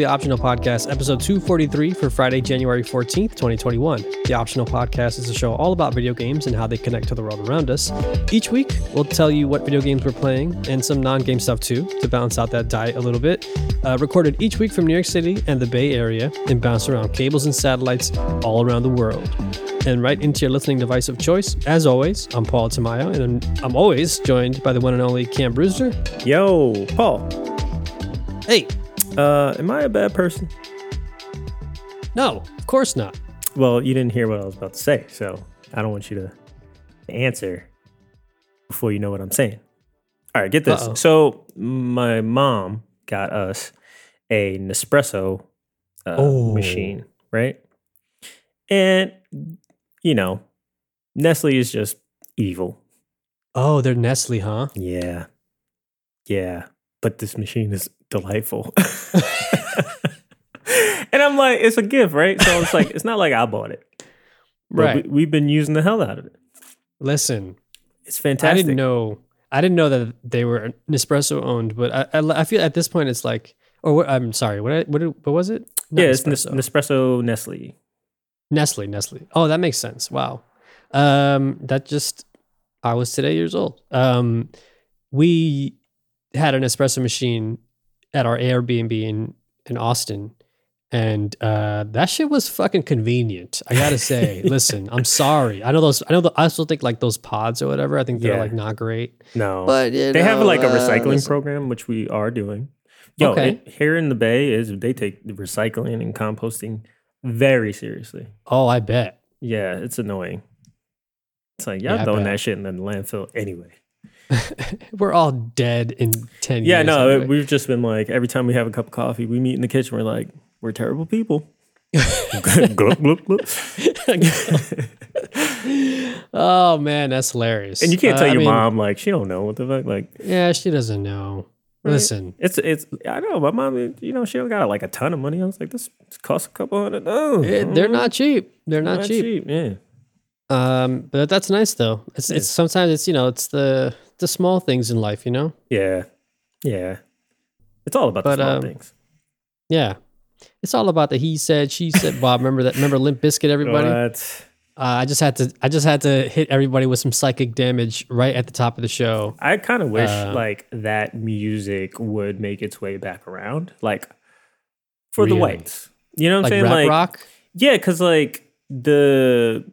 the Optional Podcast, episode 243 for Friday, January 14th, 2021. The Optional Podcast is a show all about video games and how they connect to the world around us. Each week, we'll tell you what video games we're playing and some non game stuff too to balance out that diet a little bit. Uh, recorded each week from New York City and the Bay Area and bounced around cables and satellites all around the world. And right into your listening device of choice. As always, I'm Paul Tamayo, and I'm always joined by the one and only Cam Brewster. Yo, Paul. Hey, Uh, am I a bad person? no, of course not. Well, you didn't hear what I was about to say, so I don't want you to answer before you know what I'm saying. All right, get this. Uh-oh. So my mom got us a Nespresso uh, Oh. machine, right? And you know, Nestle is just evil. Oh, they're Nestle, huh? Yeah, yeah. But this machine is delightful. and I'm like, it's a gift, right? So it's like, it's not like I bought it. But Right. We, we've been using the hell out of it. Listen, It's fantastic. I didn't know. I didn't know that they were Nespresso owned, but I, I, I feel at this point it's like, or what, I'm sorry, what what what was it? Not yeah, it's Nespresso. Nespresso Nestle. Nestle, Nestle. Oh, that makes sense. Wow. Um, that just I was today years old. Um, we had an espresso machine at our Airbnb in in Austin, and uh, that shit was fucking convenient. I gotta say. Listen, I'm sorry. I know those. I know. The, I still think like those pods or whatever. I think they're Yeah. like not great. No. But you they have know, like a uh, recycling listen. program, which we are doing. Yo, Okay. it- here in the Bay is they take the recycling and composting very seriously. Oh, I bet. Yeah, it's annoying. It's like y'all Yeah, I throwing bet. that shit in the landfill anyway. We're all dead in ten Yeah, years. Yeah, no, anyway. we've just been like every time we have a cup of coffee, we meet in the kitchen. We're like, we're terrible people. Glug, glug, glug. oh man, that's hilarious. and you can't Uh, tell I your mean, mom like she don't know what the fuck. Like Yeah, she doesn't know. Right. Listen, it's it's. I know my mom. You know she don't got like a ton of money. I was like, this costs a couple hundred. dollars. it- they're not cheap. They're not, cheap. Yeah, Um, but that's nice though. It's it's sometimes it's you know it's the the small things in life, you know. yeah, yeah. It's all about But, the small um, things. Yeah, it's all about the he said she said. Bob, remember that? Remember Limp Bizkit? Everybody. What? Uh, I just had to. I just had to hit everybody with some psychic damage right at the top of the show. I kind of wish Uh, like that music would make its way back around, like for the whites. You know what I'm saying? rap like rock. Yeah, because like the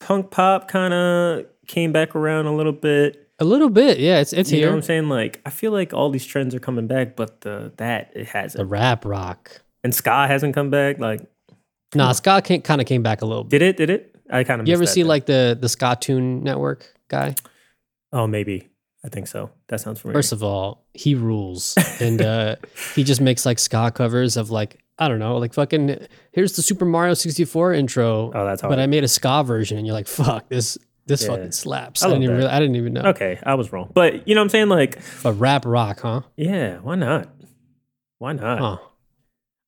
punk pop kind of came back around a little bit. A little bit, yeah. It's it's You know what here. I'm saying? Like I feel like all these trends are coming back, but the that it hasn't. rap rock. And ska hasn't come back. Like Nah, ska kind of came back a little bit. did it? Did it? I kind of. You ever see like the the ska tune network guy? Oh, maybe. I think so. That sounds familiar. First of all, he rules, and uh, he just makes like ska covers of like I don't know, like fucking. Here's the Super Mario 64 intro, oh, that's hard. but I made a ska version, and you're like, fuck this. This Yeah. fucking slaps. I I, didn't even. Really, I didn't even know. okay, I was wrong. But you know what I'm saying? Like, But rap rock, huh? yeah, why not? Why not? Huh.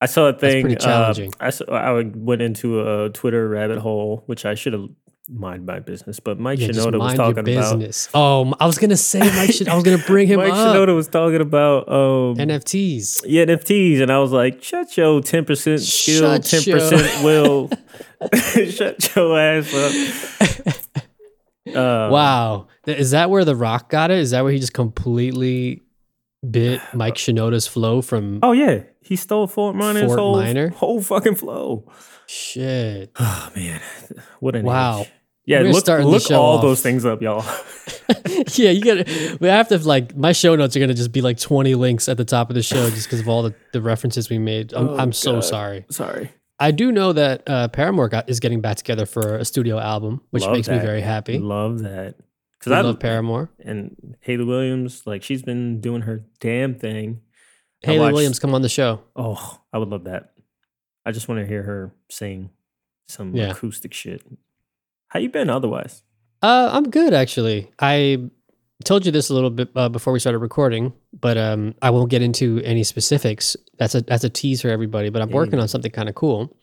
I saw a thing. pretty uh. I saw, I went into a Twitter rabbit hole, which I should have mind my business. But Mike Yeah, Shinoda was talking about. business. Oh, I was gonna say Mike. I was gonna bring him up. Mike up. Shinoda was talking about um, NFTs. yeah, NFTs, and I was like, "Shut your ten percent skill, ten percent will, shut your ass up." Uh, Wow, is that where the Rock got it? Is that where he just completely bit Mike Shinoda's flow from? Oh yeah, he stole Fort Minor's Fort whole Minor? whole fucking flow. Shit. Oh man, what an Wow. age. Yeah, We're look look all off. those things up, y'all. yeah, you gotta. We have to like my show notes are gonna just be like twenty links at the top of the show just because of all the, the references we made. I'm, Oh, I'm so God. sorry. Sorry. I do know that uh, Paramore got, is getting back together for a studio album, which Love makes me very happy. Love that. Because I love Paramore. and Hayley Williams, like she's been doing her damn thing. Haley watched- Williams, come on the show. Oh, I would love that. I just want to hear her sing some Yeah. acoustic shit. How you been otherwise? Uh, I'm good actually. I told you this a little bit uh, before we started recording, but um, I won't get into any specifics. That's a that's a tease for everybody. But I'm Yeah, working on something kind of cool,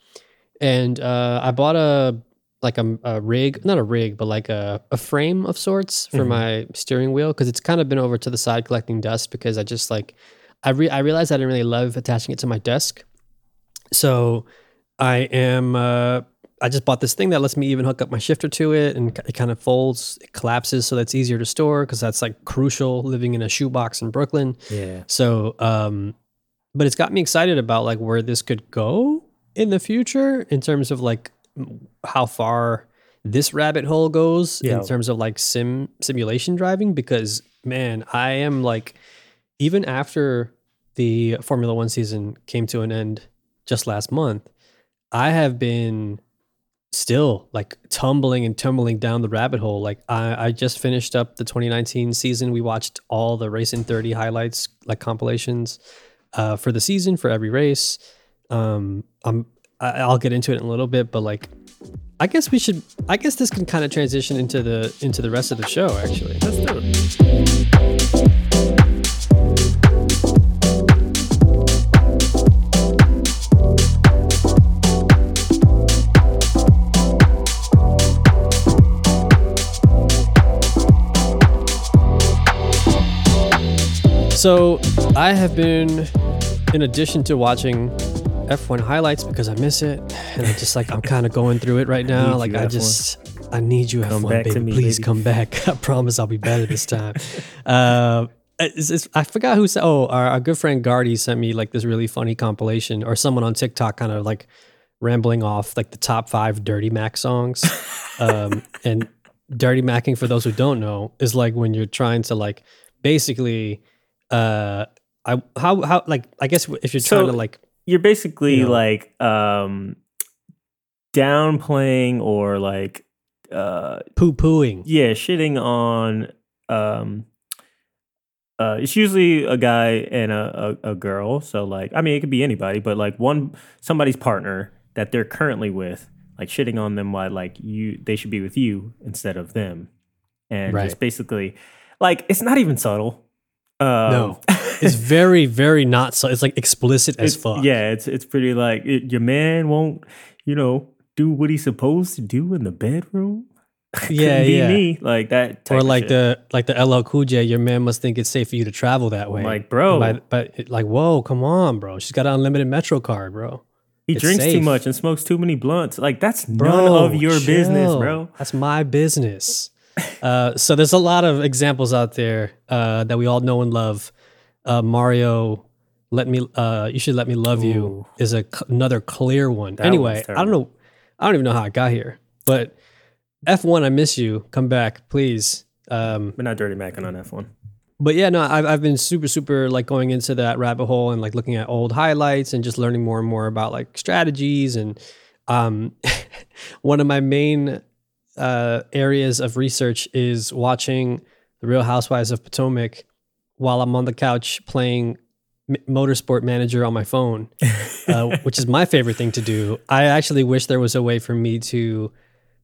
and uh, I bought a like a, a rig, not a rig, but like a, a frame of sorts for Mhm. my steering wheel because it's kind of been over to the side collecting dust because I just like I re- I realized I didn't really love attaching it to my desk, so I am. Uh, I just bought this thing that lets me even hook up my shifter to it, and it kind of folds, it collapses, so that's easier to store because that's like crucial living in a shoebox in Brooklyn. Yeah. So, um, but it's got me excited about like where this could go in the future in terms of like how far this rabbit hole goes Yeah. in terms of like sim simulation driving because man, I am like even after the Formula 1 season came to an end just last month, I have been still like tumbling and tumbling down the rabbit hole. Like I, I just finished up the 2019 season. We watched all the Racing 30 highlights, like compilations, uh, for the season for every race. Um, I'm I, I'll get into it in a little bit, but like I guess we should. I guess this can kind of transition into the into the rest of the show. Actually, Let's do it. So I have been, in addition to watching F1 highlights because I miss it, and I'm just like I'm kind of going through it right now. Like I F1. just I need you Come F1 back to baby, me, please baby. come back. I promise I'll be better this time. uh, it's, it's, I forgot who said. Oh, our, our good friend Gardy sent me like this really funny compilation, or someone on TikTok kind of like rambling off like the top five Dirty Mac songs. um, and Dirty Macking, for those who don't know, is like when you're trying to like basically, uh, I how how like I guess if you're So- trying to like You're basically You know. like um downplaying or like uh poo pooing. yeah, shitting on um uh it's usually a guy and a, a, a girl. So like I mean it could be anybody, but like one somebody's partner that they're currently with, like shitting on them why like you they should be with you instead of them. And Right. just basically like it's not even subtle. Um, No. It's very very not so. It's like explicit as fuck. Yeah, it's it's pretty like it, your man won't, you know, do what he's supposed to do in the bedroom. Yeah, be yeah. me like that. type Or like the like the LL Cool J, your man must think it's safe for you to travel that way. like, bro, But, like, whoa, come on, bro. She's got an unlimited Metro card, bro. he it's drinks too much and smokes too many blunts. Like that's Bro, none of your business, bro. That's my business. Uh, so there's a lot of examples out there uh, that we all know and love. Uh, Mario, let me. Uh, you should let me love you is a c- another clear one. That anyway, I don't know. I don't even know how I got here, but F1, I miss you. Come back, please. Um, We're not dirty macking on F1. but yeah, no, I've, I've been super, super like going into that rabbit hole and like looking at old highlights and just learning more and more about like strategies. And um, one of my main uh, areas of research is watching The Real Housewives of Potomac while I'm on the couch playing M- Motorsport Manager on my phone, uh, which is my favorite thing to do. I actually wish there was a way for me to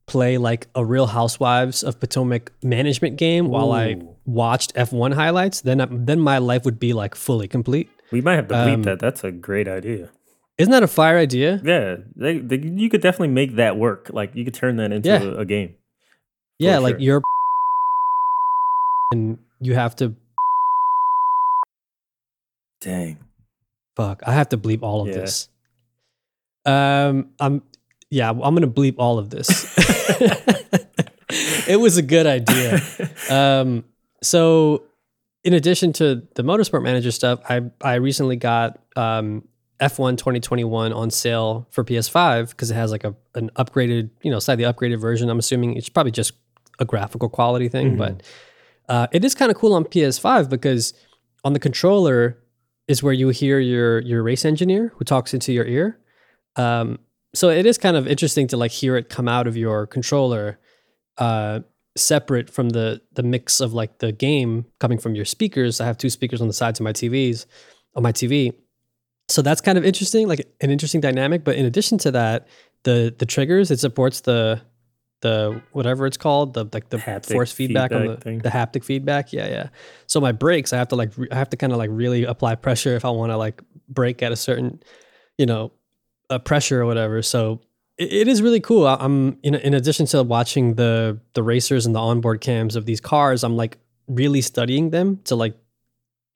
play like a Real Housewives of Potomac management game while I watched F1 highlights. Then I- then my life would be like fully complete. We might have to bleep Um, that. That's a great idea. Isn't that a fire idea? Yeah, they, they, you could definitely make that work. Like you could turn that into Yeah. a, a game. Yeah, like sure. you're and you have to Dang. fuck. I have to bleep all of Yeah. this. Um, I'm yeah, I'm gonna bleep all of this. it was a good idea. Um, so in addition to the motorsport manager stuff, I I recently got um F1 2021 on sale for PS5 because it has like a an upgraded, you know, slightly upgraded version. I'm assuming it's probably just a graphical quality thing, Mhm. but uh, it is kind of cool on PS5 because on the controller is where you hear your your race engineer who talks into your ear. Um, so it is kind of interesting to like hear it come out of your controller, uh, separate from the the mix of like the game coming from your speakers. I have two speakers on the sides of my TVs on my TV. So that's kind of interesting, like an interesting dynamic. But in addition to that, the the triggers it supports the the whatever it's called the like the Haptic force feedback, on the thing. the haptic feedback. Yeah, yeah. So my brakes, I have to like I have to kind of like really apply pressure if I want to like brake at a certain, you know, a pressure or whatever. So it, it is really cool. I- I'm in in addition to watching the the racers and the onboard cams of these cars, I'm like really studying them to like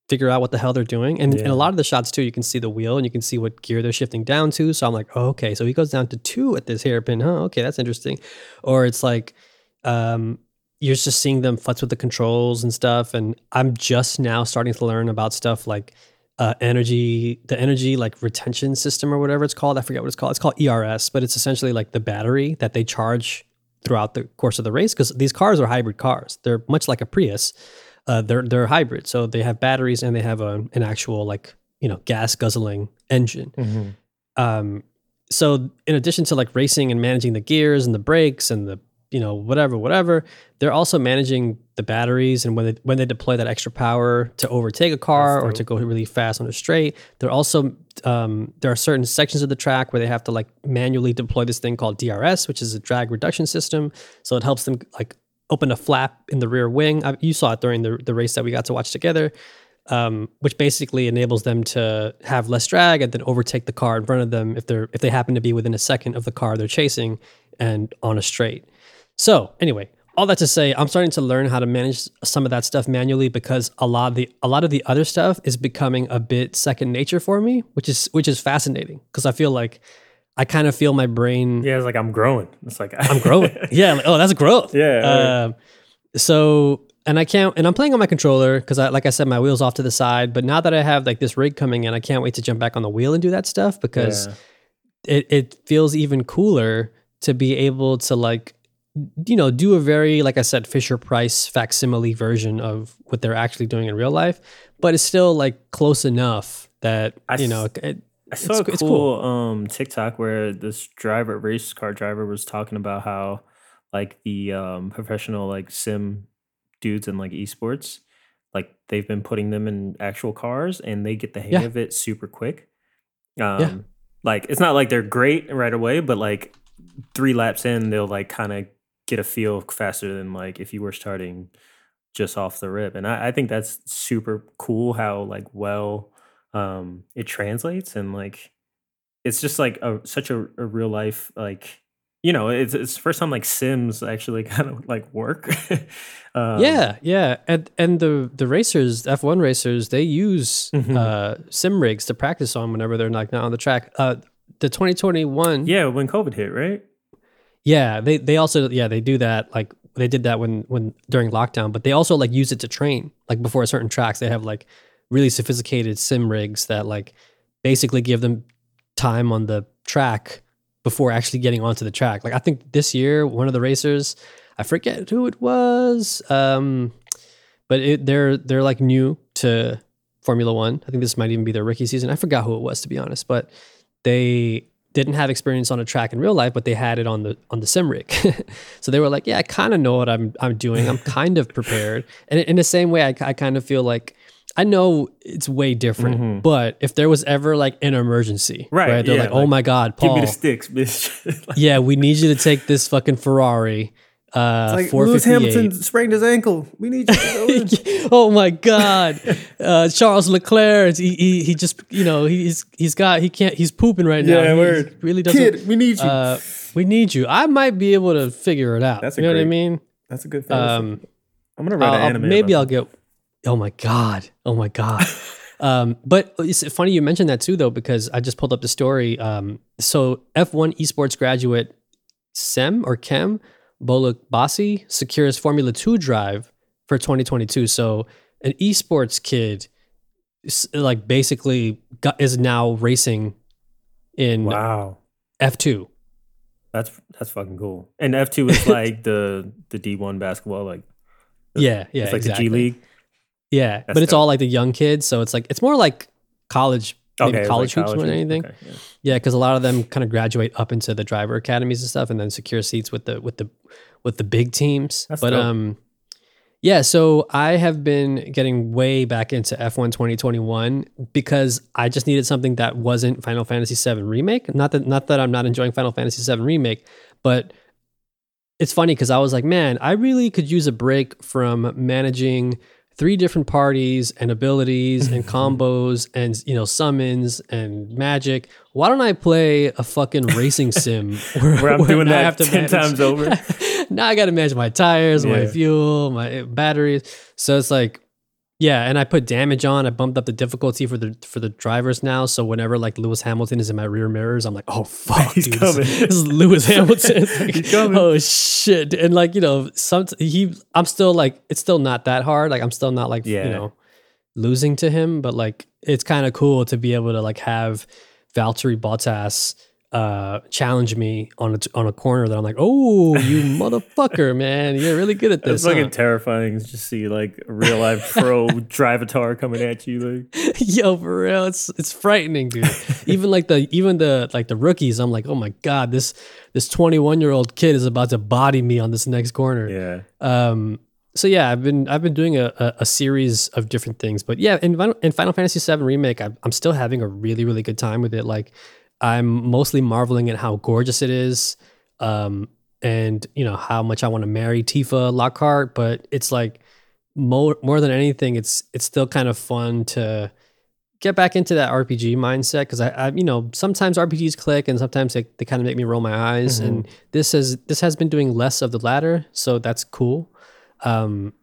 figure out what the hell they're doing. And in Yeah. a lot of the shots too, you can see the wheel and you can see what gear they're shifting down to. So I'm like, oh, okay, so he goes down to two at this hairpin. Huh? Okay, that's interesting. Or it's like, um, you're just seeing them futz with the controls and stuff. And I'm just now starting to learn about stuff like uh, energy, the energy like retention system or whatever it's called. I forget what it's called. It's called ERS, but it's essentially like the battery that they charge throughout the course of the race because these cars are hybrid cars. They're much like a Prius. Uh, they're they're hybrid, so they have batteries and they have a, an actual like you know gas guzzling engine. Mm-hmm. Um, so in addition to like racing and managing the gears and the brakes and the you know whatever whatever, they're also managing the batteries and when they when they deploy that extra power to overtake a car or to go really fast on a straight. They're also um, there are certain sections of the track where they have to like manually deploy this thing called DRS, which is a drag reduction system. So it helps them like open a flap in the rear wing. I, you saw it during the the race that we got to watch together um, which basically enables them to have less drag and then overtake the car in front of them if they're if they happen to be within a second of the car they're chasing and on a straight. So anyway, all that to say, I'm starting to learn how to manage some of that stuff manually because a lot of the a lot of the other stuff is becoming a bit second nature for me, which is which is fascinating because I feel like I kind of feel my brain Yeah, it's like I'm growing. It's like I'm growing. yeah, like, oh, that's growth. Yeah. Um, so, and I can't, and I'm playing on my controller because, I, like I said, my wheel's off to the side. But now that I have like this rig coming in, I can't wait to jump back on the wheel and do that stuff because Yeah. it it feels even cooler to be able to like, you know, do a very like I said, Fisher Price facsimile version of what they're actually doing in real life. But it's still like close enough that I you know. It, I saw It's- a it's cool, um TikTok where this driver, race car driver, was talking about how like the um professional like sim dudes in like esports, like they've been putting them in actual cars and they get the hang Yeah. of it super quick. Um like it's not like they're great right away, but like three laps in, they'll like kind of get a feel faster than like if you were starting just off the rip. And I, I think that's super cool how like well um it translates and like it's just like a such a, a real life like you know it's it's the first time like sims actually kind of like work um, yeah, yeah, and and the the racers, F one racers, they use Mhm. uh, sim rigs to practice on whenever they're like not on the track. Uh, the 2021, yeah when covid hit right yeah, they they also yeah they do that like they did that when when during lockdown, but they also like use it to train like before certain tracks. They have like really sophisticated sim rigs that like basically give them time on the track before actually getting onto the track. Like I think this year one of the racers, I forget who it was, um, but it, they're they're like new to Formula One. I think this might even be their rookie season. I forgot who it was to be honest, but they didn't have experience on a track in real life, but they had it on the on the sim rig. so they were like, "Yeah, I kind of know what I'm I'm doing. I'm kind of prepared." And in the same way, I, I kind of feel like I know it's way different, Mhm. but if there was ever like an emergency, Right, They're yeah, like, "Oh like, my god, Paul, give me the sticks bitch Like, yeah, we need you to take this fucking Ferrari." Uh, Like Lewis Hamilton sprained his ankle. We need you oh my God, uh, Charles Leclerc. He, he he just you know he's he's got he can't he's pooping right now. Yeah, He word. really doesn't. Kid, we need you. Uh, we need you. I might be able to figure it out. That's a you know what I mean? That's a good fantasy. Um, I'm gonna write I'll- an anime. maybe I'll get. Oh my god! Oh my god! um, but it's funny you mentioned that too, though, because I just pulled up the story. Um, so F1 esports graduate Sem or Kem Boluk Basi secures Formula Two drive for 2022. So an esports kid, like basically, got, is now racing in wow F2. that's that's fucking cool and f2 is like the the d1 basketball like Yeah, yeah, it's like exactly. the g league Yeah, That's but it's dope. all like the young kids, so it's like it's more like college, maybe like college hoops more than anything. Okay, yeah. Yeah, because a lot of them kind of graduate up into the driver academies and stuff, and then secure seats with the with the with the big teams. That's but dope. um, yeah. So I have been getting way back into F1 2021 because I just needed something that wasn't Final Fantasy VII remake. Not that not that I'm not enjoying Final Fantasy VII remake, but it's funny because I was like, man, I really could use a break from managing three different parties and abilities and mm-hmm. combos and you know summons and magic. Why don't I play a fucking racing sim where i'm doing I that 10 manage- times over now I got to manage my tires, my fuel, my batteries. So it's like Yeah, and I put damage on. I bumped up the difficulty for the for the drivers now. So whenever like Lewis Hamilton is in my rear mirrors, I'm like, oh fuck, He's dude, coming. This, this is Lewis Hamilton. Like, He's coming. Oh shit! And like you know, some he, I'm still like, it's still not that hard. Like I'm still not like Yeah. you know, losing to him. But like, it's kind of cool to be able to like have Valtteri Bottas uh challenge me on a on a corner that I'm like, oh, you motherfucker, man, you're really good at It's this. huh?" fucking terrifying to just see like a real life pro drive a tar coming at you. Like, Yo, for real, it's it's frightening, dude. even like the even the like the rookies, I'm like, oh my god, this this 21 year old kid is about to body me on this next corner. yeah, Um. So yeah, I've been I've been doing a, a, a series of different things, but yeah, in Final, in Final Fantasy VII remake, I'm I'm still having a really really good time with it. Like, I'm mostly marveling at how gorgeous it is, um, and you know how much I want to marry Tifa Lockhart. But it's like more more than anything, it's it's still kind of fun to get back into that RPG mindset because I, I, you know, sometimes RPGs click and sometimes they, they kind of make me roll my eyes. And this has this has been doing less of the latter, so that's cool. Um,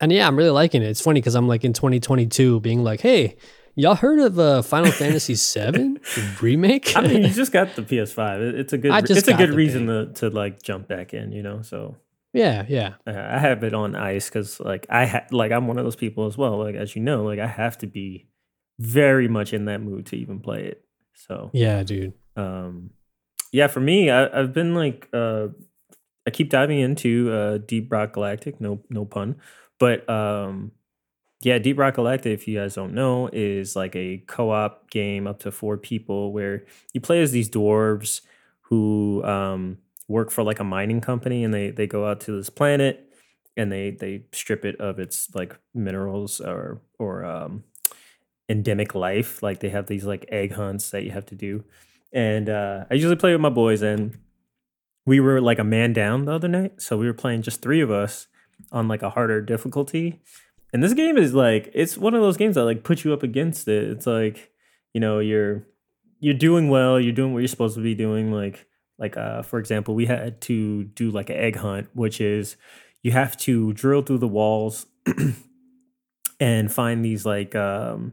and yeah, I'm really liking it. It's funny because I'm like in 2022 being like, hey, y'all heard of uh, Final Fantasy VII remake? I mean, you just got the PS5. It's a good. It's a good reason to to like jump back in. You know, so yeah, yeah, uh, I have it on ice because like I ha- like I'm one of those people as well. Like as you know, like I have to be very much in that mood to even play it. So yeah, dude. um yeah for me I, i've been like uh i keep diving into uh deep rock galactic no no pun but um yeah deep rock galactic if you guys don't know is like a co-op game up to four people where you play as these dwarves who um work for like a mining company and they they go out to this planet and they they strip it of its like minerals or or um endemic life like they have these like egg hunts that you have to do and uh, I usually play with my boys, and we were like a man down the other night, so we were playing just three of us on like a harder difficulty. And this game is like it's one of those games that like puts you up against it. It's like you know you're you're doing well, you're doing what you're supposed to be doing. Like like uh, for example, we had to do like an egg hunt, which is you have to drill through the walls and find these like um,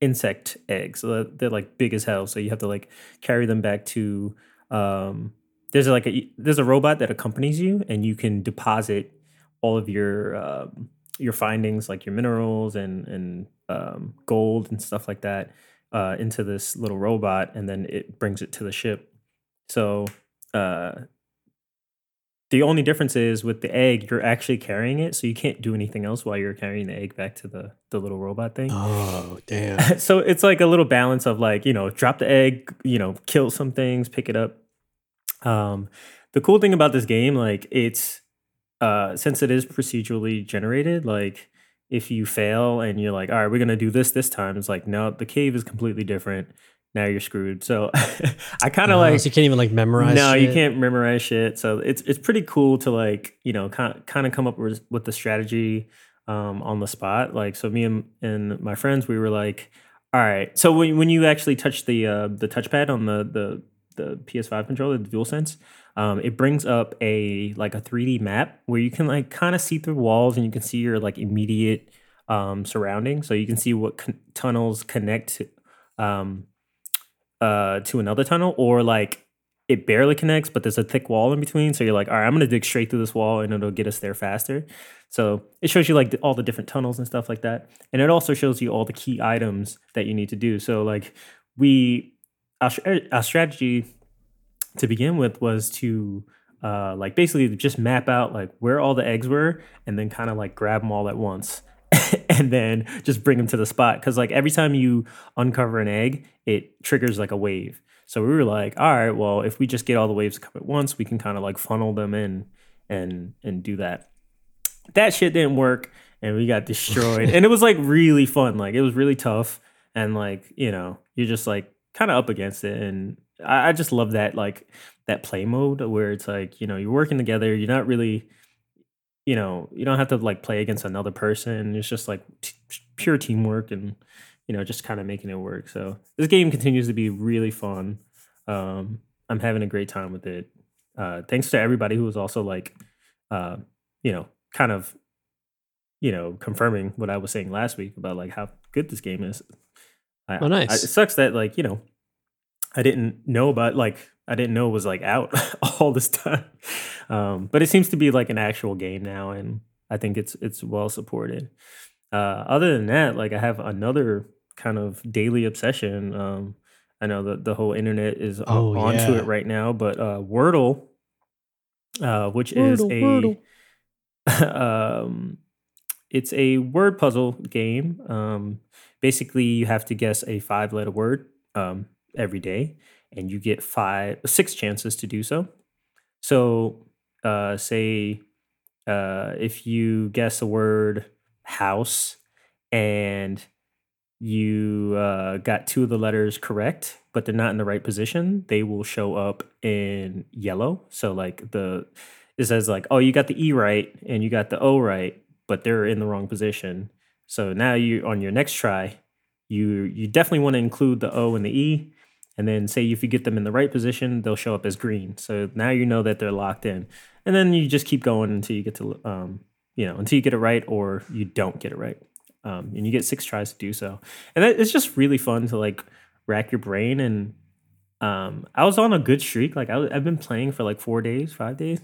insect eggs. So they're, like big as hell. So you have to like carry them back to. Um, there's like a there's a robot that accompanies you, and you can deposit all of your um, your findings, like your minerals and and um, gold and stuff like that, uh, into this little robot, and then it brings it to the ship. So uh, the only difference is with the egg, you're actually carrying it, so you can't do anything else while you're carrying the egg back to the the little robot thing Oh damn. so it's like a little balance of like you know drop the egg you know kill some things pick it up um the cool thing about this game like it's uh since it is procedurally generated like if you fail and you're like all right we're gonna do this this time it's like no the cave is completely different now you're screwed so i kind of Oh, like so you can't even like memorize. no, you can't memorize shit. So it's it's pretty cool to like you know kind kind of come up with with the strategy um, on the spot. Like so, me and, and my friends, we were like, all right. So when when you actually touch the uh, the touchpad on the the the PS5 controller, the DualSense, um, it brings up a like a 3D map where you can like kind of see through walls and you can see your like immediate um, surroundings. So you can see what con- tunnels connect um, uh, to another tunnel, or like it barely connects, but there's a thick wall in between. So you're like, all right, I'm gonna dig straight through this wall, and it'll get us there faster. So it shows you like all the different tunnels and stuff like that, and it also shows you all the key items that you need to do. So like we, our, our strategy to begin with was to uh, like basically just map out like where all the eggs were, and then kind of like grab them all at once. and then just bring them to the spot. Because like every time you uncover an egg it triggers like a wave. So we were like all right well if we just get all the waves to come at once we can kind of like funnel them in and and do that. That shit didn't work and we got destroyed. And it was like really fun. Like it was really tough and like you know you're just like kind of up against it and I, I just love that like that play mode where it's like you know you're working together you're not really you know you don't have to like play against another person it's just like t- pure teamwork and you know just kind of making it work so this game continues to be really fun um i'm having a great time with it uh thanks to everybody who was also like uh you know kind of you know, confirming what I was saying last week about like how good this game is. I, Oh, nice. I, it sucks that like you know, I didn't know about like I didn't know it was like out all this time, um, but it seems to be like an actual game now, and I think it's it's well supported. Uh, other than that, like I have another kind of daily obsession. Um, I know that the whole internet is on- Oh, onto yeah. it right now, but uh, Wordle, uh, which is a Wordle, um, it's a word puzzle game. Um, basically, you have to guess a five letter word um, every day, and you get five six chances to do so. So, uh, say uh, if you guess the word house and you uh, got two of the letters correct, but they're not in the right position, they will show up in yellow. So like the it says like, oh, you got the E right and you got the O right, but they're in the wrong position. So now you on your next try, you you definitely want to include the O and the E. And then say if you get them in the right position, they'll show up as green. So now you know that they're locked in. And then you just keep going until you get to um, you know, until you get it right or you don't get it right. Um, and you get six tries to do so. And that, it's just really fun to like rack your brain. And um, I was on a good streak. Like I, I've been playing for like four days, five days,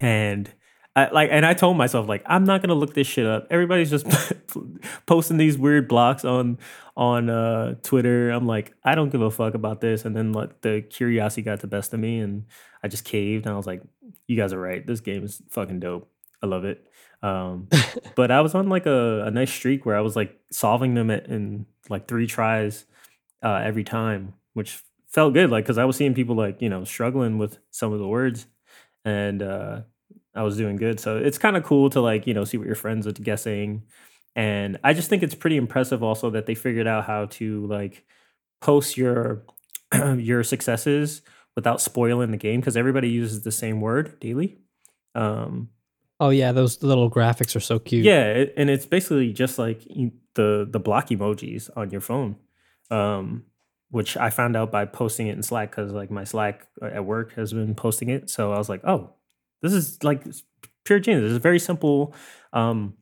and I like. And I told myself like I'm not gonna look this shit up. Everybody's just posting these weird blocks on on uh, Twitter. I'm like I don't give a fuck about this. And then like the curiosity got the best of me, and I just caved. And I was like, you guys are right. This game is fucking dope. I love it. Um, but I was on like a, a nice streak where I was like solving them at, in like three tries uh, every time, which felt good. Like, cause I was seeing people like, you know, struggling with some of the words and uh, I was doing good. So it's kind of cool to like, you know, see what your friends are guessing. And I just think it's pretty impressive also that they figured out how to like post your your successes without spoiling the game because everybody uses the same word daily. Um, Oh yeah, those little graphics are so cute. yeah, it, and it's basically just like the the block emojis on your phone, um, which I found out by posting it in Slack because like my Slack uh, at work has been posting it. So I was like, oh, this is like pure genius. This is a very simple, um,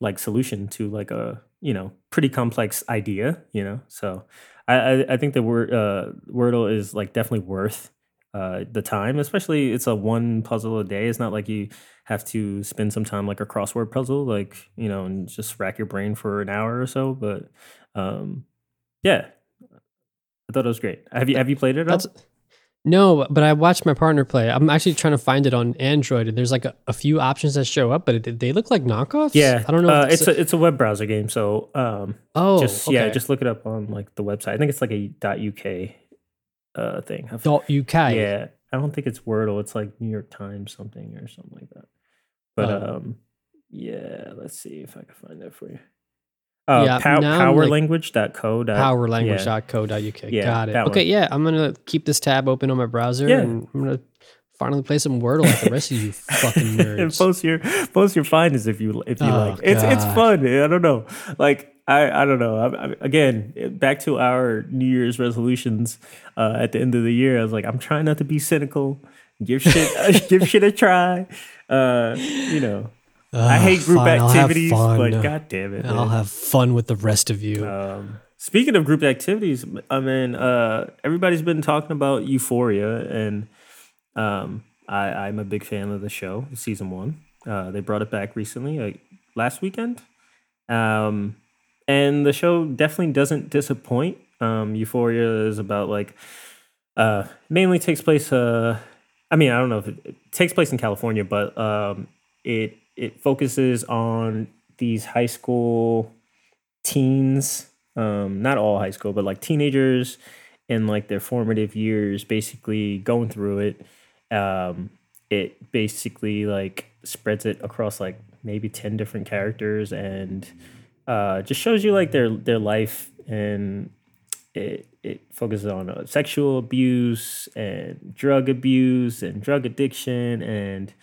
like solution to like a you know pretty complex idea. You know, so I I, I think the word uh, Wordle is like definitely worth uh, the time, especially it's a one puzzle a day. It's not like you have to spend some time like a crossword puzzle, like you know, and just rack your brain for an hour or so. But um, yeah, I thought it was great. Have you have you played it? At all? No, but I watched my partner play. I'm actually trying to find it on Android, and there's like a, a few options that show up, but it, they look like knockoffs. Yeah, I don't know. Uh, if it's a it's a web browser game, so um, oh, just yeah, just look it up on like the website. I think it's like a .uk uh thing. I've- Dot UK. Yeah, I don't think it's Wordle. It's like New York Times something or something like that. But Oh. um, yeah, let's see if I can find that for you. Uh, Yeah, pow- I'm, like, powerlanguage.co. dot- Powerlanguage.co.uk. Yeah, Got it. Okay, one. yeah, I'm gonna keep this tab open on my browser, Yeah. and I'm gonna finally play some Wordle like the rest of you fucking and nerds. post your post your findings if you if you Oh, like. It's it's fun. I don't know. Like I I don't know. I, I, again, back to our New Year's resolutions uh, at the end of the year. I was like, I'm trying not to be cynical. Give shit give shit a try. Uh, you know, I hate group fine, activities, but god damn it. I'll man. have fun with the rest of you. Um, speaking of group activities, I mean, uh, everybody's been talking about Euphoria, and um, I, I'm a big fan of the show, season one. Uh, they brought it back recently, like last weekend, um, and the show definitely doesn't disappoint. Um, Euphoria is about like uh, mainly takes place. Uh, I mean, I don't know if it, it takes place in California, but um, it it focuses on these high school teens, um, not all high school, but like teenagers in like their formative years, basically going through it. Um, it basically like spreads it across like maybe 10 different characters and uh, just shows you like their their life and it it focuses on uh, sexual abuse and drug abuse and drug addiction and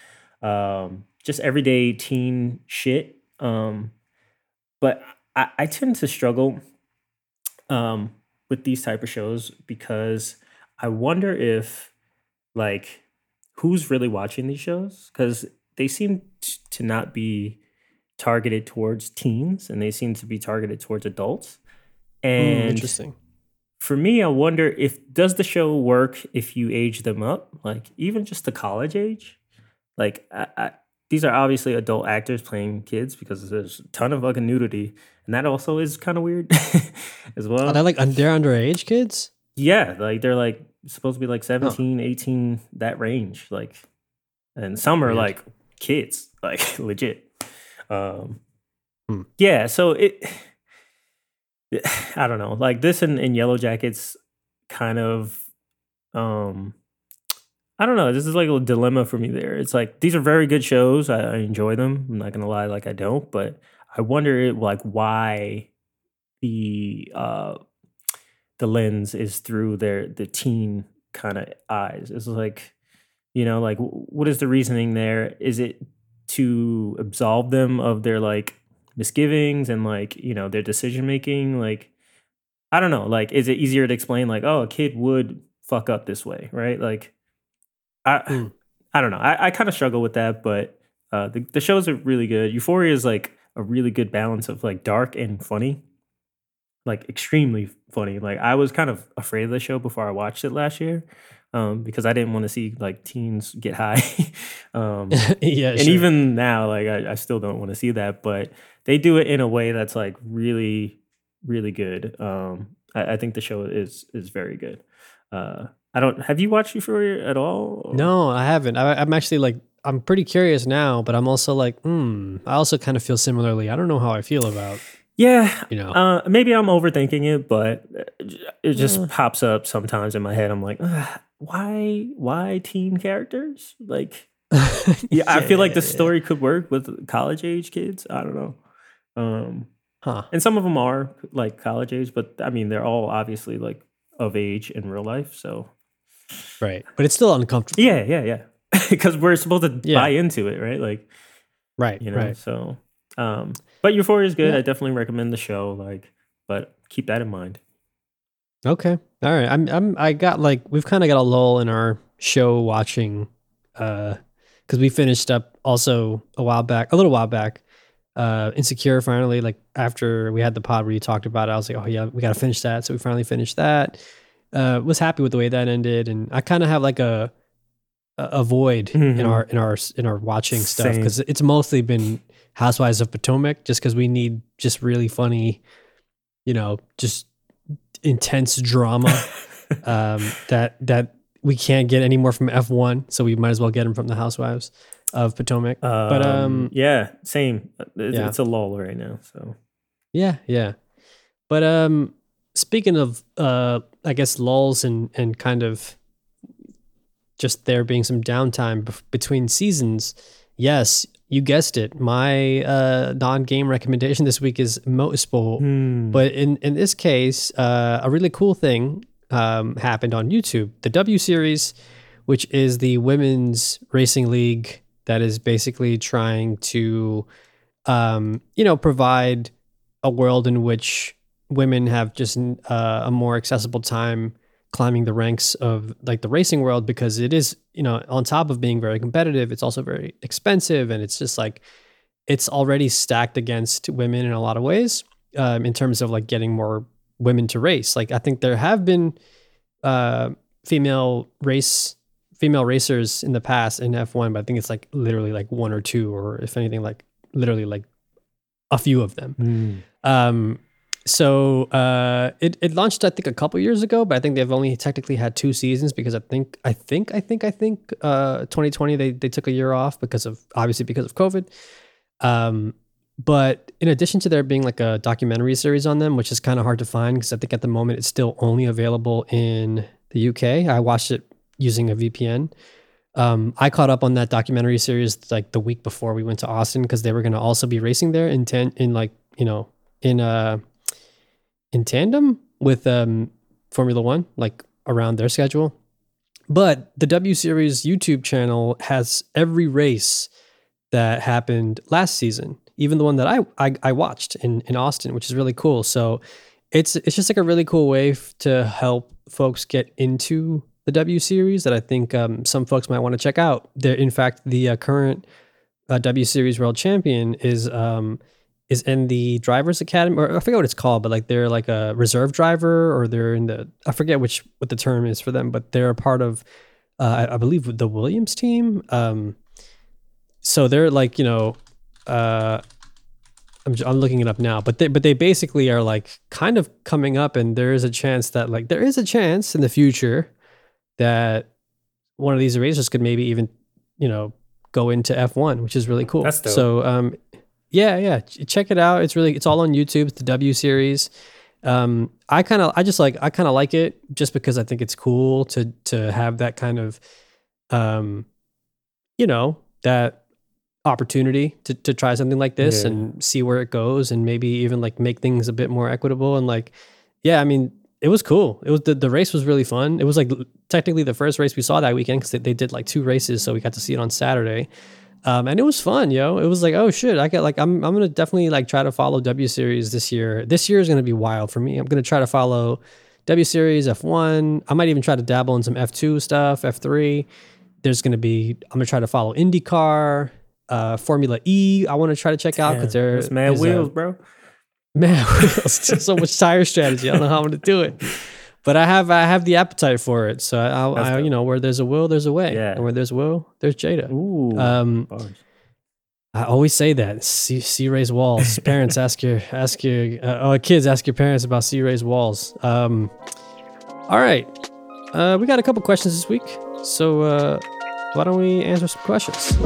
um, just everyday teen shit. Um, but I, I tend to struggle um, with these type of shows because I wonder if like who's really watching these shows because they seem t- to not be targeted towards teens, and they seem to be targeted towards adults. Hmm, And interesting. for me, I wonder if does the show work if you age them up, like even just the college age. Like I, I, these are obviously adult actors playing kids because there's a ton of fucking nudity, and that also is kind of weird as well. Are they like they're underage kids? Yeah, like they're like supposed to be like 17, 18, that range. Like, and some are like kids, like legit. Um, Hmm. yeah, so it, I don't know, like this and, and Yellowjackets kind of, um, I don't know. This is like a dilemma for me there. It's like these are very good shows. I, I enjoy them. I'm not gonna lie, like I don't, but I wonder like why the uh the lens is through their the teen kind of eyes. It's like, you know, like what is the reasoning there? Is it to absolve them of their like misgivings and like, you know, their decision making? Like, I don't know. Like, is it easier to explain like, oh, a kid would fuck up this way, right? Like, I Mm. I don't know. I, I kind of struggle with that, but uh, the the shows are really good. Euphoria is like a really good balance of like dark and funny like extremely funny. Like I was kind of afraid of the show before I watched it last year, um, because I didn't want to see like teens get high. um, yeah, and sure. even now, like I, I still don't want to see that, but they do it in a way that's like really, really good. Um, I, I think the show is is very good. Uh, I don't. Have you watched Euphoria at all? or- no, I haven't. I, I'm actually like I'm pretty curious now, but I'm also like, hmm. I also kind of feel similarly. I don't know how I feel about Yeah, you know. Uh, maybe I'm overthinking it, but it just Yeah. pops up sometimes in my head. I'm like, why, why teen characters? Like, yeah, I feel like the yeah, yeah. story could work with college age kids. I don't know. Um, Huh. and some of them are like college age, but I mean, they're all obviously like of age in real life. So Right. But it's still uncomfortable. yeah, yeah, yeah. Because we're supposed to Yeah. buy into it, right? Like, Right. you know. Right. So, um, but Euphoria is good. Yeah. I definitely recommend the show. Like, but keep that in mind. Okay. All right. I'm I'm I got like we've kind of got a lull in our show watching uh cuz we finished up also a while back, a little while back. Uh Insecure finally like after we had the pod where you talked about it, I was like, "Oh yeah, we got to finish that." So we finally finished that. Uh was happy with the way that ended and I kind of have like a a void in Mhm. our in our in our watching stuff cuz it's mostly been Housewives of Potomac just cuz we need just really funny you know, just intense drama um, that that we can't get anymore from F1, so we might as well get them from the Housewives of Potomac. but um, yeah, same. It's, yeah. it's a lull right now. So yeah, yeah. But um, speaking of, uh, I guess lulls and and kind of just there being some downtime between seasons. Yes, you guessed it. My uh, non-game recommendation this week is Motorsport. Hmm. But in in this case, uh, a really cool thing um, happened on YouTube. The W Series, which is the women's racing league that is basically trying to, um, you know, provide a world in which women have just uh, a more accessible time climbing the ranks of like the racing world because it is you know on top of being very competitive it's also very expensive and it's just like it's already stacked against women in a lot of ways um, in terms of like getting more women to race. Like I think there have been uh, female race female racers in the past in F1, but I think it's like literally like one or two, or if anything, like literally like a few of them. Hmm. Um, so uh, it it launched I think a couple years ago, but I think they've only technically had two seasons because I think I think I think I think uh, 2020 they they took a year off because of obviously because of COVID. Um, but in addition to there being like a documentary series on them, which is kind of hard to find because I think at the moment it's still only available in the UK. I watched it using a VPN. Um, I caught up on that documentary series like the week before we went to Austin because they were going to also be racing there in ten in like you know in uh in tandem with um Formula One like around their schedule. But the W Series YouTube channel has every race that happened last season, even the one that I I, I watched in in Austin, which is really cool. So it's it's just like a really cool way f- to help folks get into the W Series that I think um, some folks might want to check out. There, in fact, the uh, current uh, W Series world champion is um is in the drivers academy or I forget what it's called, but like they're like a reserve driver or they're in the I forget which what the term is for them, but they're a part of uh, I, I believe the Williams team. Um, so they're like you know uh I'm, I'm looking it up now, but they but they basically are like kind of coming up, and there is a chance that like there is a chance in the future that one of these racers could maybe even you know go into F1, which is really cool. That's dope. So um, yeah, yeah, check it out. It's really it's all on YouTube. It's the W series. Um, I kind of I just like I kind of like it just because I think it's cool to to have that kind of um, you know that opportunity to, to try something like this Yeah. and see where it goes and maybe even like make things a bit more equitable and like yeah i mean it was cool it was the, the race was really fun it was like technically the first race we saw that weekend because they, they did like two races so we got to see it on saturday um, and it was fun yo. It was like oh shit i got like i'm, I'm gonna definitely like try to follow w series this year. This year is gonna be wild for me. I'm gonna try to follow w series f1 i might even try to dabble in some f2 stuff f3 there's going to be i'm going to try to follow indycar uh formula e i want to try to check out because there's mad is a- wheels, bro. man wheels so much tire strategy. I don't know how i'm to do it but i have i have the appetite for it so I'll, I you know where there's a will there's a way Yeah. and where there's a will there's jada Ooh. um. I always say that. See, see Ray's walls. Parents ask your ask your uh, oh kids ask your parents about C Ray's walls. Um, all right, uh, we got a couple questions this week, so uh, why don't we answer some questions?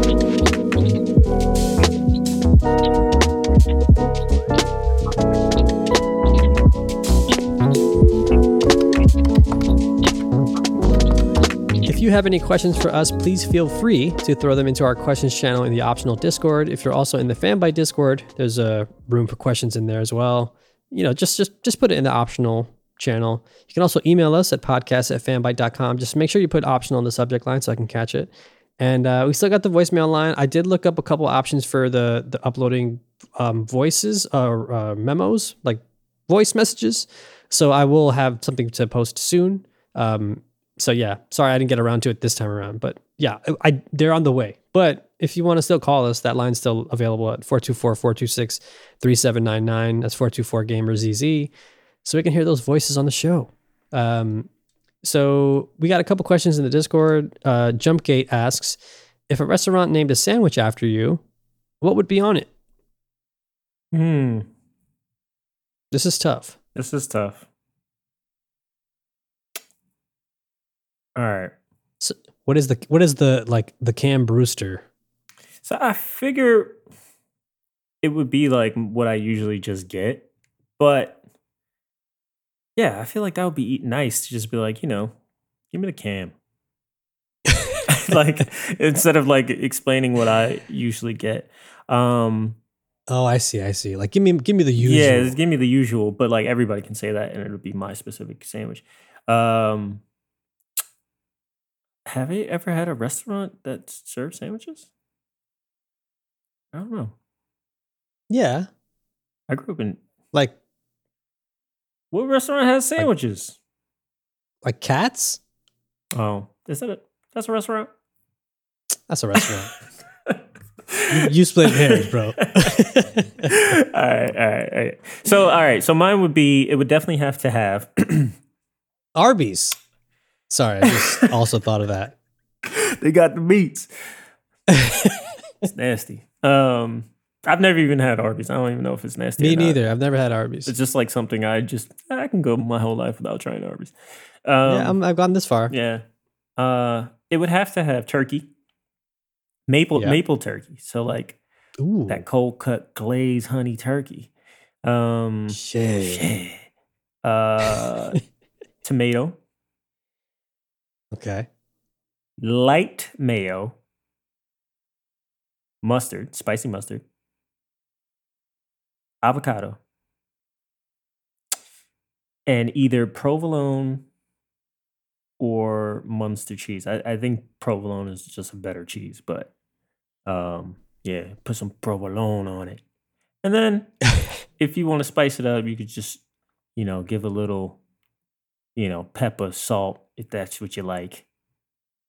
Have any questions for us, please feel free to throw them into our questions channel in the optional Discord. If you're also in the Fanbyte Discord, there's a room for questions in there as well. You know, just just just put it in the optional channel. You can also email us at podcast at fanbyte.com. Just make sure you put optional in the subject line so I can catch it. And uh, we still got the voicemail line. I did look up a couple options for the the uploading um, voices or uh, memos, like voice messages. So I will have something to post soon. Um, so yeah, sorry I didn't get around to it this time around, but yeah, I, I they're on the way. But if you want to still call us, that line's still available at 424-426-3799. That's 424 gamers ZZ. So we can hear those voices on the show. Um, so we got a couple questions in the Discord. Uh, Jumpgate asks, if a restaurant named a sandwich after you, what would be on it? Hmm. This is tough. This is tough. All right. What is the what is the like the Cam Brewster? So I figure it would be like what I usually just get, but yeah, I feel like that would be nice to just be like, you know, give me the cam. like instead of like explaining what I usually get. Um Oh, I see, I see. Like give me give me the usual. yeah, just give me the usual, but like everybody can say that and it'll be my specific sandwich. Um have you ever had a restaurant that serves sandwiches? I don't know. yeah. I grew up in Like what restaurant has sandwiches? like Katz? oh, is that a that's a restaurant? That's a restaurant. you, you split hairs, bro. all right, all right, all right. So, all right. So mine would be. It would definitely have to have. Arby's. Sorry, I just also thought of that. they got the meats. it's nasty. Um, I've never even had Arby's. I don't even know if it's nasty. Me neither. I've never had Arby's. It's just like something I just I can go my whole life without trying Arby's. Um, yeah, I'm, I've gone this far. yeah. Uh, it would have to have turkey, maple Yeah. maple turkey. So like Ooh, that cold cut glazed honey turkey. Um, shit. shit. Uh, tomato, Okay. light mayo, mustard, spicy mustard, avocado, and either provolone or Munster cheese. I, I think provolone is just a better cheese, but um, yeah, put some provolone on it. And then if you want to spice it up, you could just, you know, give a little, you know, pepper, salt, if that's what you like.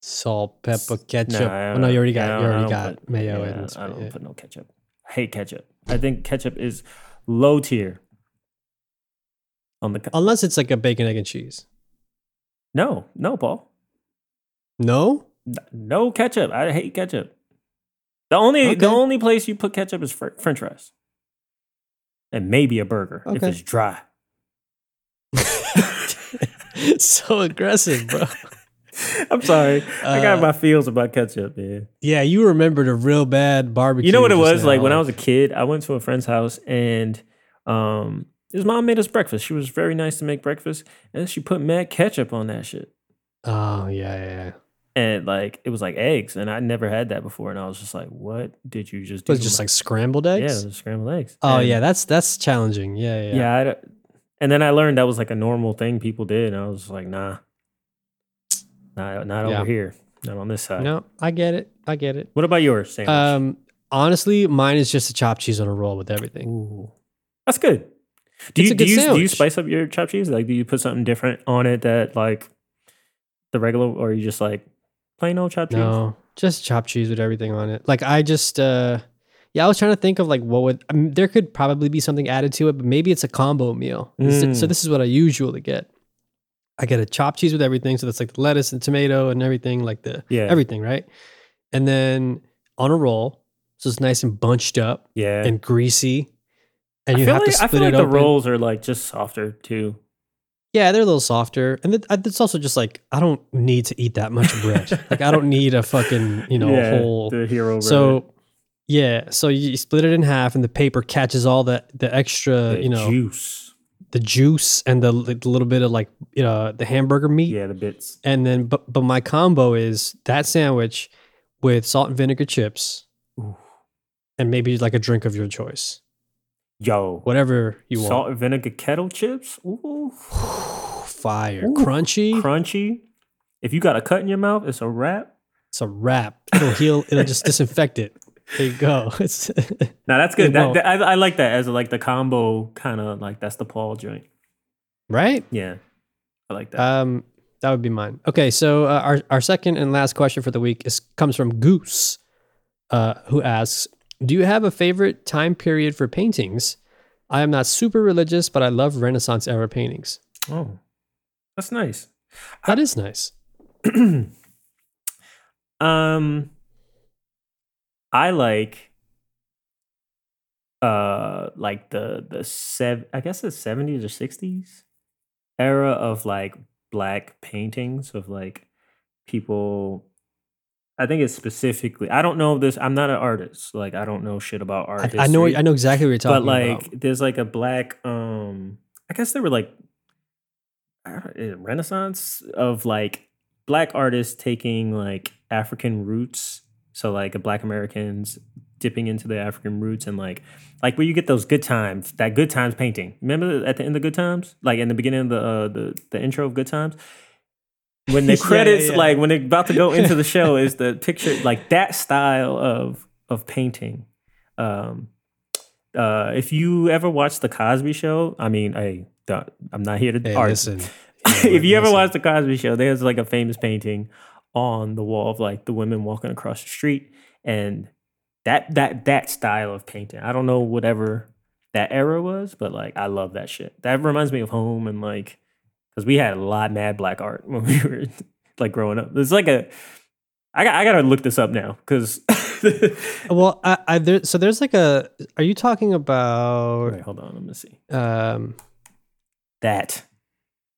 Salt, pepper, ketchup. Nah, oh, no, you already got you already got put- mayo yeah, and I don't yeah. put no ketchup. I hate ketchup. I think ketchup is low tier. On the unless it's like a bacon, egg, and cheese. no, no, Paul. No, No ketchup. I hate ketchup. The only the only place you put ketchup is fr- French fries, and maybe a burger if it's dry. so aggressive, bro. I'm sorry. I got Uh, my feels about ketchup, man. Yeah, you remembered a real bad barbecue. You know what it was like when I was a kid. I went to a friend's house and um, his mom made us breakfast. She was very nice to make breakfast, and she put mad ketchup on that shit. Oh yeah, yeah. yeah. And like it was like eggs, and I never had that before. And I was just like, "What did you just do?" It was just like scrambled yeah, eggs? it was scrambled eggs. oh And- yeah, that's that's challenging. Yeah, yeah. yeah. I don't- and then I learned that was like a normal thing people did, and I was like, "Nah, not not Yeah. over here, not on this side." No, I get it. I get it. What about yours, sandwich? Um, honestly, mine is just a chopped cheese on a roll with everything. Ooh, that's good. Do It's you a do good you, do you spice up your chopped cheese? Like, do you put something different on it that like the regular, or you just like plain old chopped cheese? No, just chopped cheese with everything on it. Like I just, uh yeah, I was trying to think of like what would. I mean, there could probably be something added to it, but maybe it's a combo meal. Mm. So this is what I usually get. I get a chopped cheese with everything, so that's like lettuce and tomato and everything, like the Yeah, everything, right? And then on a roll, so it's nice and bunched up yeah. and greasy, and you have like, to I split feel like it the open. rolls are like just softer too. Yeah, they're a little softer, and it, it's also just like I don't need to eat that much bread. like I don't need a fucking you know yeah, whole. the hero. bread. So yeah, so you split it in half, and the paper catches all the the extra The you know juice. the juice and the, the little bit of like you know the hamburger meat, Yeah, the bits. and then but but my combo is that sandwich with salt and vinegar chips, Ooh. and maybe like a drink of your choice, Yo, whatever you want. salt and vinegar kettle chips. Ooh, Fire, Ooh, crunchy. crunchy. If you got a cut in your mouth, it's a wrap. It's a wrap. It'll heal. It'll just disinfect it. There you go. Now that's good. That, that- I, I like that as like the combo kind of like that's the Paul joint. right. Yeah, I like that. Um, that would be mine. Okay, so uh, our our second and last question for the week is comes from Goose, uh, who asks, "Do you have a favorite time period for paintings? I am not super religious, but I love Renaissance era paintings. oh, that's nice. That is nice. um, I like uh like the the sev I guess the seventies or sixties era of like black paintings of like people. I think it's specifically. I don't know this. I'm not an artist. Like I don't know shit about art. I, I know. I know exactly what you're talking about. but like about. there's like a black um i guess there were like eh, renaissance of like black artists taking like african roots so like black americans dipping into the african roots and like like where you get those good times that good times painting remember at the end of good times like in the beginning of the uh, the, the intro of good times when the Yeah, yeah, credits yeah. like when they're about to go into the show is the picture like that style of of painting um uh if you ever watched the cosby show i mean i i'm not here to Hey, argue. listen. if you ever listen. watched the cosby show there's like a famous painting on the wall of like the women walking across the street and that that that style of painting i don't know whatever that era was but like i love that shit that reminds me of home and like because we had a lot of mad black art when we were like growing up it's like a i, got, I gotta look this up now because Well, I, I there, so there's like a. Are you talking about? Wait, hold on let me see Um, that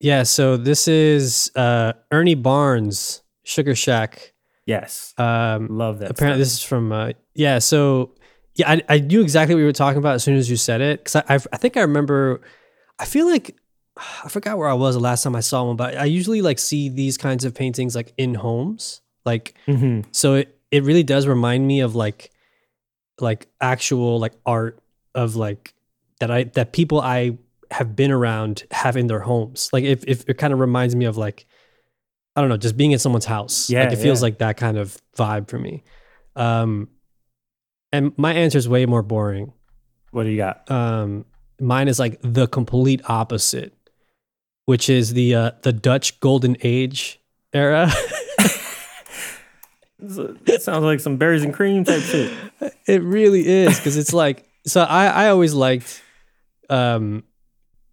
yeah. So this is uh Ernie Barnes, Sugar Shack. yes Um, love that apparently stuff. this is from uh yeah so yeah I, I knew exactly what you were talking about as soon as you said it because I, I i think i remember i feel like i forgot where i was the last time i saw one but i usually like see these kinds of paintings like in homes like Mhm. so it, it really does remind me of like like actual like art of like that i that people i have been around have in their homes like if, if it kind of reminds me of like i don't know just being in someone's house Yeah, like it feels yeah. like that kind of vibe for me um and my answer is way more boring what do you got um mine is like the complete opposite which is the uh the dutch golden age era that sounds like some berries and cream type shit. It really is because it's like so. I I always liked, um,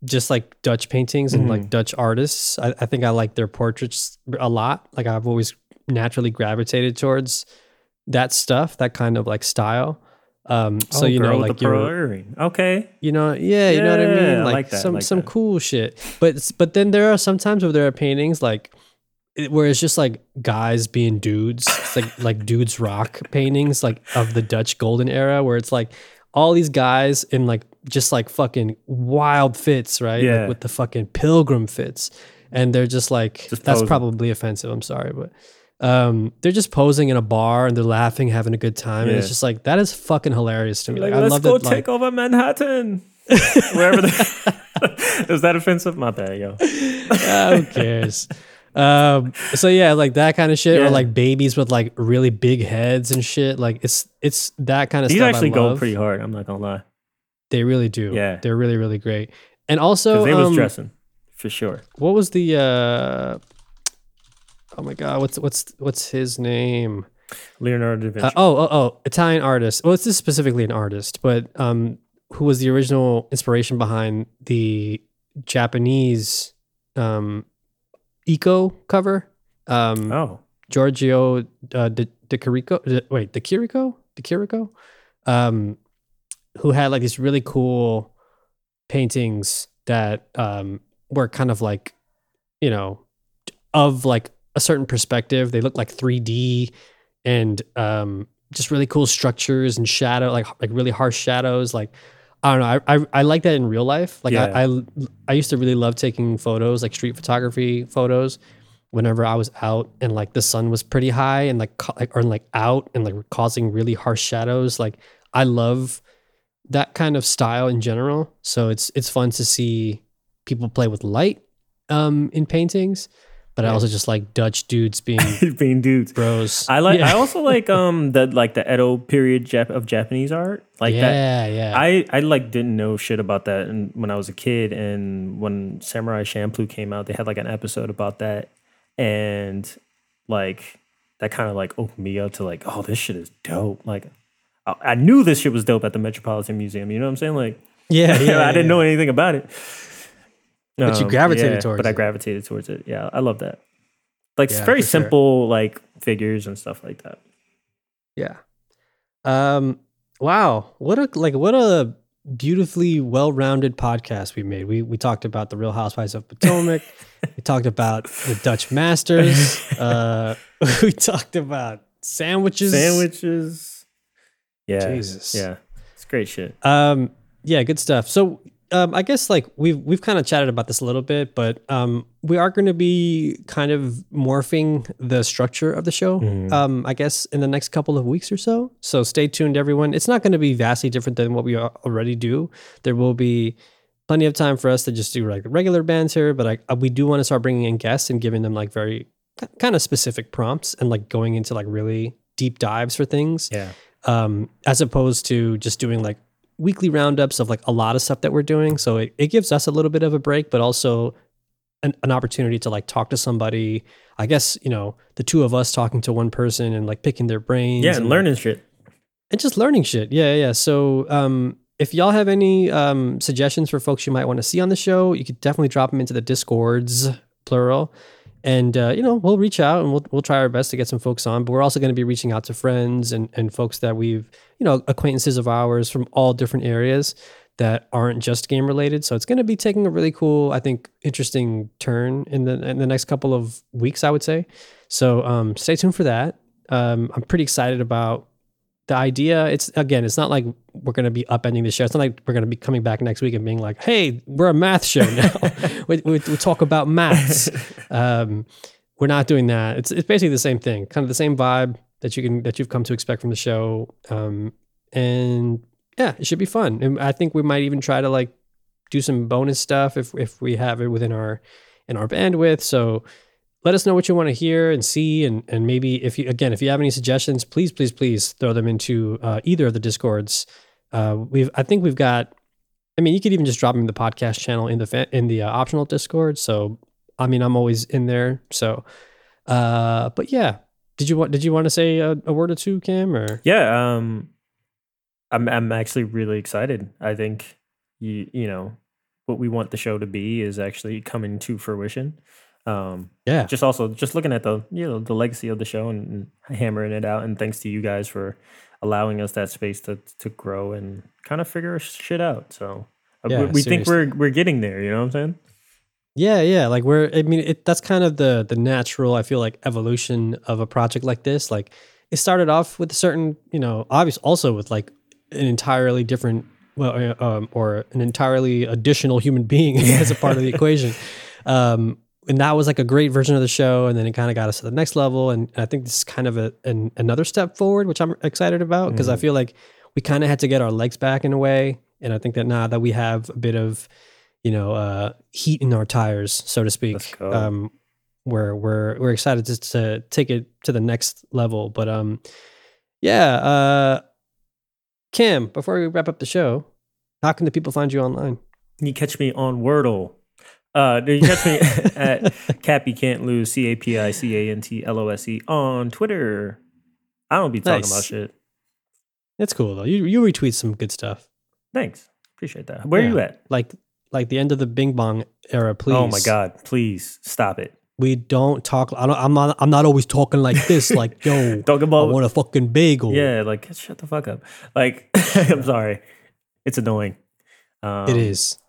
just like Dutch paintings and like Mhm. Dutch artists. I, I think I like their portraits a lot. Like I've always naturally gravitated towards that stuff, that kind of like style. Um, so Oh, you know, like your. Okay. you know, yeah, you know what I Yeah, mean, I like, like that, some like some that. cool shit. But but then there are sometimes where there are paintings like it- where it's just like guys being dudes, it's like like dudes rock paintings like of the Dutch golden era, where it's like all these guys in like just like fucking wild fits, right? Yeah. Like with the fucking pilgrim fits, and they're just like Just that's posing. probably offensive. I'm sorry, but. Um, they're just posing in a bar and they're laughing, having a good time, and it's just like that is fucking hilarious to me. Like, Like, I let's love go that. Like, take over Manhattan. Wherever the is that offensive? My bad, yo. Ah, who cares? Um, so yeah, like that kind of shit, or like babies with like really big heads and shit. Like it's it's that kind of These stuff. actually I go pretty hard. I'm not gonna lie. They really do. Yeah. they're really really great. And also, they was um, dressing for sure. what was the? uh Oh my god, what's what's what's his name? Leonardo da Vinci. Uh, oh oh oh, Italian artist. Well, this is specifically an artist, but um, who was the original inspiration behind the Japanese um ICO cover? Um, oh, Giorgio uh, De, De Chirico, De, wait, De Chirico, De Chirico, um, who had like these really cool paintings that um, were kind of like, you know, of like a certain perspective. They look like 3D and um, just really cool structures and shadow, like like really harsh shadows. Like I don't know, I I, I like that in real life. Like Yeah. I, I I used to really love taking photos, like street photography photos whenever I was out and like the sun was pretty high and like, like or like out and like causing really harsh shadows. Like I love that kind of style in general. So it's it's fun to see people play with light um in paintings, but I also just like Dutch dudes being being dudes. bros. I like. Yeah. I also like um the like the Edo period Jap- of Japanese art. Like that. yeah, yeah. I, I like didn't know shit about that and when I was a kid and when Samurai Champloo came out they had like an episode about that and like that kind of like opened me up to like oh this shit is dope like I, I knew this shit was dope at the Metropolitan Museum you know what I'm saying like yeah, yeah, I didn't yeah. know anything about it But you Um, gravitated yeah, towards but I gravitated towards it yeah I love that like Yeah, very for sure. simple like figures and stuff like that Yeah. Um wow. What a like what a beautifully well-rounded podcast we made. We we talked about the Real Housewives of Potomac. we talked about the Dutch Masters. Uh we talked about sandwiches. sandwiches yeah Jesus. yeah it's great shit Um, yeah, good stuff. So, um, I guess like we've we've kind of chatted about this a little bit, but um, we are going to be kind of morphing the structure of the show. Mhm. Um, I guess in the next couple of weeks or so. So stay tuned, everyone. It's not going to be vastly different than what we already do. There will be plenty of time for us to just do like regular banter, but I, uh, we do want to start bringing in guests and giving them like very kind of specific prompts and like going into like really deep dives for things yeah um, as opposed to just doing like weekly roundups of like a lot of stuff that we're doing. So it, it gives us a little bit of a break, but also an, an opportunity to like talk to somebody. I guess, you know, the two of us talking to one person and like picking their brains. yeah and like, learning shit and just learning shit. Yeah, yeah. So um, if y'all have any um, suggestions for folks you might want to see on the show, you could definitely drop them into the discords, plural. And uh, you know, we'll reach out and we'll we'll try our best to get some folks on. But we're also going to be reaching out to friends and and folks that we've you know acquaintances of ours from all different areas that aren't just game related. So it's going to be taking a really cool, I think, interesting turn in the in the next couple of weeks. I would say. So um, stay tuned for that. Um, I'm pretty excited about the idea it's again it's not like we're going to be upending the show. It's not like we're going to be coming back next week and being like hey we're a math show now. We, we, we talk about maths. Um, we're not doing that. It's, it's basically the same thing kind of the same vibe that you can that you've come to expect from the show. Um, and yeah it should be fun. And i think we might even try to like do some bonus stuff if if we have it within our in our bandwidth. So let us know what you want to hear and see and and maybe if you again if you have any suggestions please please please throw them into uh, either of the discords uh, we've i think we've got i mean you could even just drop them in the podcast channel in the fa- in the uh, optional discord so i mean i'm always in there so uh but yeah did you want did you want to say a, a word or two, Cam? Or Yeah, um, I'm I'm actually really excited. I think you you know what we want the show to be is actually coming to fruition. Um, yeah, just also just looking at the you know the legacy of the show and, and hammering it out, and thanks to you guys for allowing us that space to to grow and kind of figure shit out. So uh, Yeah, we, we think we're we're getting there. You know what I'm saying? Yeah, yeah. Like we're I mean it that's kind of the the natural, I feel like, evolution of a project like this. Like it started off with a certain, you know, obvious also with like an entirely different well uh, um, or an entirely additional human being as a part of the equation. Um and that was like a great version of the show and then it kind of got us to the next level and I think this is kind of a an, another step forward which I'm excited about because I feel like we kind of had to get our legs back in a way and I think that now that we have a bit of you know uh, heat in our tires, so to speak. Um, we're we're we're excited to, to take it to the next level. But um, yeah, uh, Cam, before we wrap up the show, how can the people find you online? You catch me on Wordle. Uh, you catch me at Cappy Can't Lose C A P I C A N T L O S E on Twitter. I don't be talking Nice. about shit. It's cool though. You you retweet some good stuff, Thanks, appreciate that. Where Yeah. you at? like like the end of the Bing Bong era. Please. Oh my god, please stop it. We don't talk. I don't, I'm not. I'm not always talking like this. Like yo, Talk I about want a fucking bagel. yeah, like shut the fuck up. Like I'm sorry, it's annoying. Um, it is.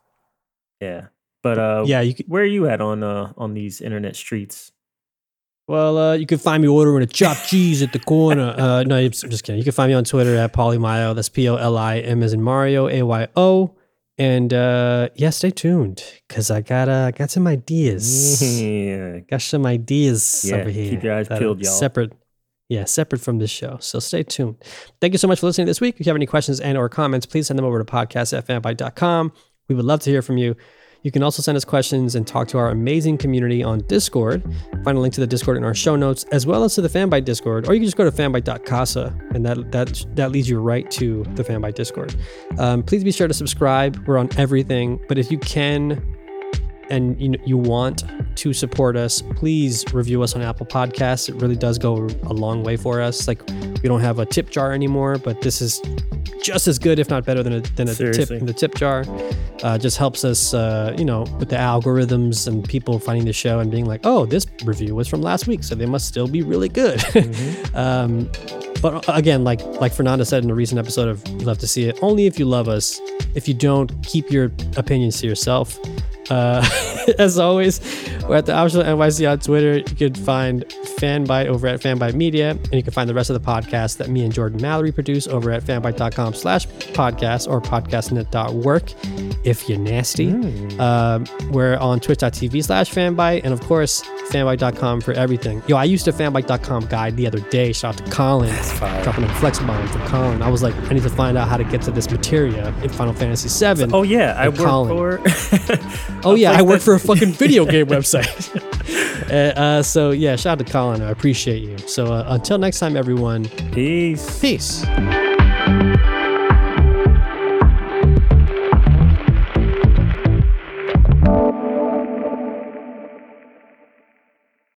Yeah, but uh, Yeah, you could, where are you at on uh on these internet streets? Well, uh, you can find me ordering a chopped cheese at the corner. Uh, no, I'm just kidding. You can find me on Twitter at Polimayo. That's P O L I M as in Mario, A Y O. And uh, yeah, stay tuned because I got uh, got some ideas. yeah, got some ideas Yeah, over here. keep your eyes peeled, y'all. Separate. Yeah, separate from this show. So stay tuned. Thank you so much for listening this week. If you have any questions and or comments, please send them over to podcast at fanbyte.com. We would love to hear from you. You can also send us questions and talk to our amazing community on Discord. Find a link to the Discord in our show notes, as well as to the Fanbyte Discord, or you can just go to fanbyte.casa, and that that that leads you right to the Fanbyte Discord. Um, please be sure to subscribe. We're on everything, but if you can and you you want to support us, please review us on Apple Podcasts. It really does go a long way for us. Like we don't have a tip jar anymore, but this is just as good, if not better, than a, than a tip Seriously. in the tip jar. Uh, just helps us, uh, you know, with the algorithms and people finding the show and being like, oh, this review was from last week, so they must still be really good. um, but again, like like Fernanda said in a recent episode of You Love to See It, only if you love us. If you don't, keep your opinions to yourself. Uh, as always, we're at the Optional NYC on Twitter. You can find Fanbyte over at Fanbyte Media, and you can find the rest of the podcast that me and Jordan Mallory produce over at fanbyte.com slash podcast or podcastnet.work if you're nasty. Um, we're on twitch.tv slash fanbyte, and of course, fanbyte.com for everything. Yo, I used a fanbyte.com guide the other day. Shout out to Colin. Dropping a flex bomb for Colin. I was like, I need to find out how to get to this materia in Final Fantasy VII. Oh yeah, I work Colin. for. Oh yeah, I work for a fucking video game website. uh, uh, so yeah, shout out to Colin. I appreciate you. So uh, until next time, everyone. Peace. Peace.